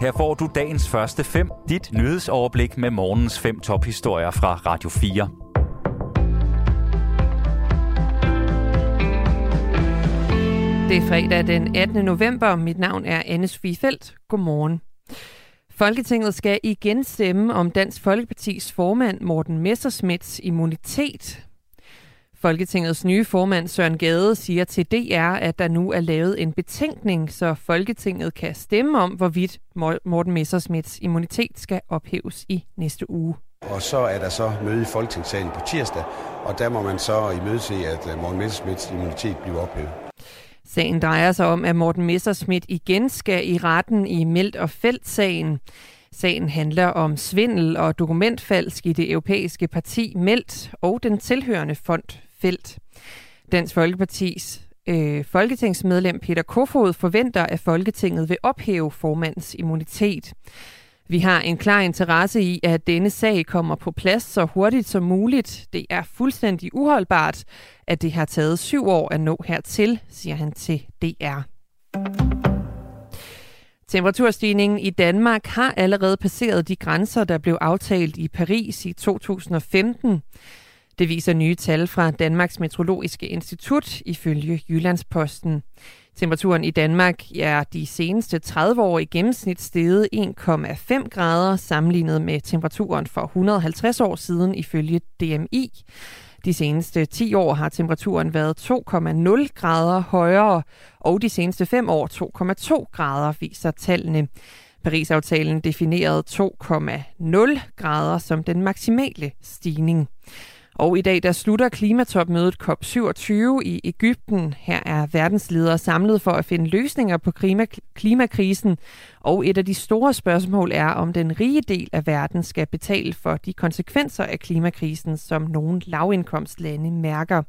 Her får du dagens første fem, dit nyhedsoverblik med morgens fem tophistorier fra Radio 4. Det er fredag den 18. november. Mit navn er Anne Svifeldt. Godmorgen. Folketinget skal igen stemme om Dansk Folkepartis formand Morten Messersmiths immunitet. Folketingets nye formand Søren Gade siger til DR, at der nu er lavet en betænkning, så Folketinget kan stemme om, hvorvidt Morten Messersmiths immunitet skal ophæves i næste uge. Og så er der så møde i Folketingssalen på tirsdag, og der må man så imødese, at Morten Messersmiths immunitet bliver ophævet. Sagen drejer sig om, at Morten Messerschmidt igen skal i retten i Meldt og Felt-sagen. Sagen handler om svindel og dokumentfalsk i det europæiske parti Meldt og den tilhørende fond Felt. Dansk Folkepartis øh, folketingsmedlem Peter Kofod forventer, at Folketinget vil ophæve formandens immunitet. Vi har en klar interesse i, at denne sag kommer på plads så hurtigt som muligt. Det er fuldstændig uholdbart, at det har taget syv år at nå hertil, siger han til DR. Temperaturstigningen i Danmark har allerede passeret de grænser, der blev aftalt i Paris i 2015. Det viser nye tal fra Danmarks Meteorologiske Institut ifølge Jyllandsposten. Temperaturen i Danmark er de seneste 30 år i gennemsnit steget 1,5 grader sammenlignet med temperaturen for 150 år siden ifølge DMI. De seneste 10 år har temperaturen været 2,0 grader højere, og de seneste 5 år 2,2 grader, viser tallene. Paris-aftalen definerede 2,0 grader som den maksimale stigning. Og i dag der slutter klimatopmødet COP27 i Ægypten. Her er verdensledere samlet for at finde løsninger på klima- klimakrisen. Og et af de store spørgsmål er, om den rige del af verden skal betale for de konsekvenser af klimakrisen, som nogle lavindkomstlande mærker.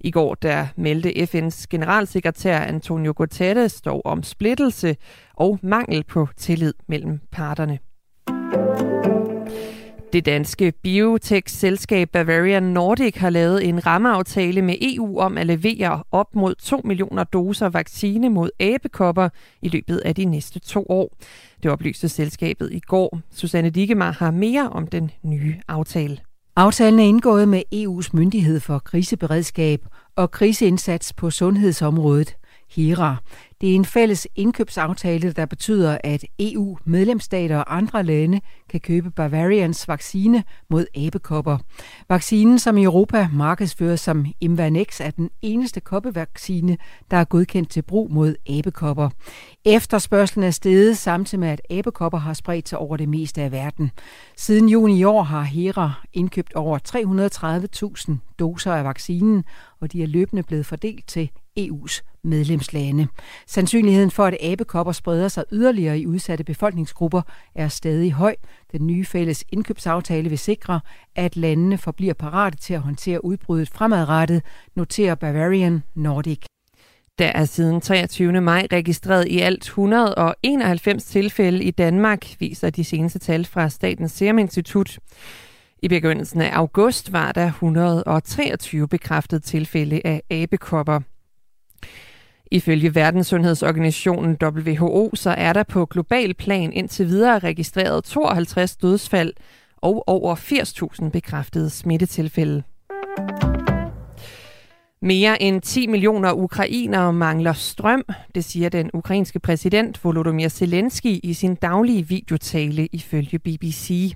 I går der meldte FN's generalsekretær Antonio Guterres dog om splittelse og mangel på tillid mellem parterne. Det danske biotech-selskab Bavarian Nordic har lavet en rammeaftale med EU om at levere op mod 2 millioner doser vaccine mod abekopper i løbet af de næste to år. Det oplyste selskabet i går. Susanne Digemar har mere om den nye aftale. Aftalen er indgået med EU's myndighed for kriseberedskab og kriseindsats på sundhedsområdet, HERA. Det er en fælles indkøbsaftale, der betyder, at EU, medlemsstater og andre lande kan købe Bavarians vaccine mod abekopper. Vaccinen, som i Europa markedsføres som Imvanex, er den eneste koppevaccine, der er godkendt til brug mod abekopper. Efterspørgselen er steget samtidig med, at abekopper har spredt sig over det meste af verden. Siden juni i år har HERA indkøbt over 330.000 doser af vaccinen, og de er løbende blevet fordelt til EU's medlemslande. Sandsynligheden for, at abekopper spreder sig yderligere i udsatte befolkningsgrupper, er stadig høj. Den nye fælles indkøbsaftale vil sikre, at landene forbliver parate til at håndtere udbruddet fremadrettet, noterer Bavarian Nordic. Der er siden 23. maj registreret i alt 191 tilfælde i Danmark, viser de seneste tal fra Statens Serum Institut. I begyndelsen af august var der 123 bekræftede tilfælde af abekopper. Ifølge Verdenssundhedsorganisationen WHO, så er der på global plan indtil videre registreret 52 dødsfald og over 80.000 bekræftede smittetilfælde. Mere end 10 millioner ukrainere mangler strøm, det siger den ukrainske præsident Volodymyr Zelensky i sin daglige videotale ifølge BBC.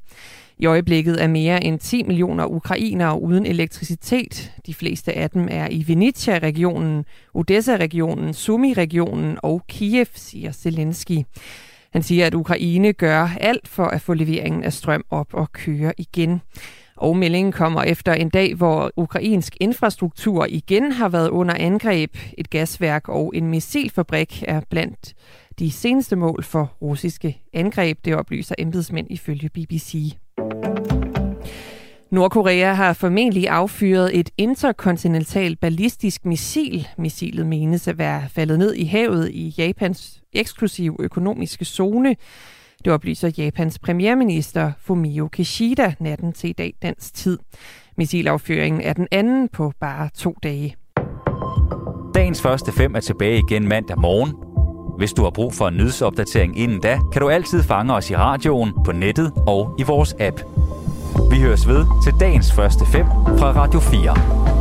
I øjeblikket er mere end 10 millioner ukrainere uden elektricitet. De fleste af dem er i Vinnytsia-regionen, Odessa-regionen, Sumi-regionen og Kiev, siger Zelensky. Han siger, at Ukraine gør alt for at få leveringen af strøm op og køre igen. Og meldingen kommer efter en dag, hvor ukrainsk infrastruktur igen har været under angreb. Et gasværk og en missilfabrik er blandt de seneste mål for russiske angreb, det oplyser embedsmænd ifølge BBC. Nordkorea har formentlig affyret et interkontinentalt ballistisk missil. Missilet menes at være faldet ned i havet i Japans eksklusive økonomiske zone. Det oplyser Japans premierminister Fumio Kishida natten til i dag dansk tid. Missilaffyringen er den anden på bare to dage. Dagens første fem er tilbage igen mandag morgen. Hvis du har brug for en nyhedsopdatering inden da, kan du altid fange os i radioen, på nettet og i vores app. Vi høres ved til dagens første fem fra Radio 4.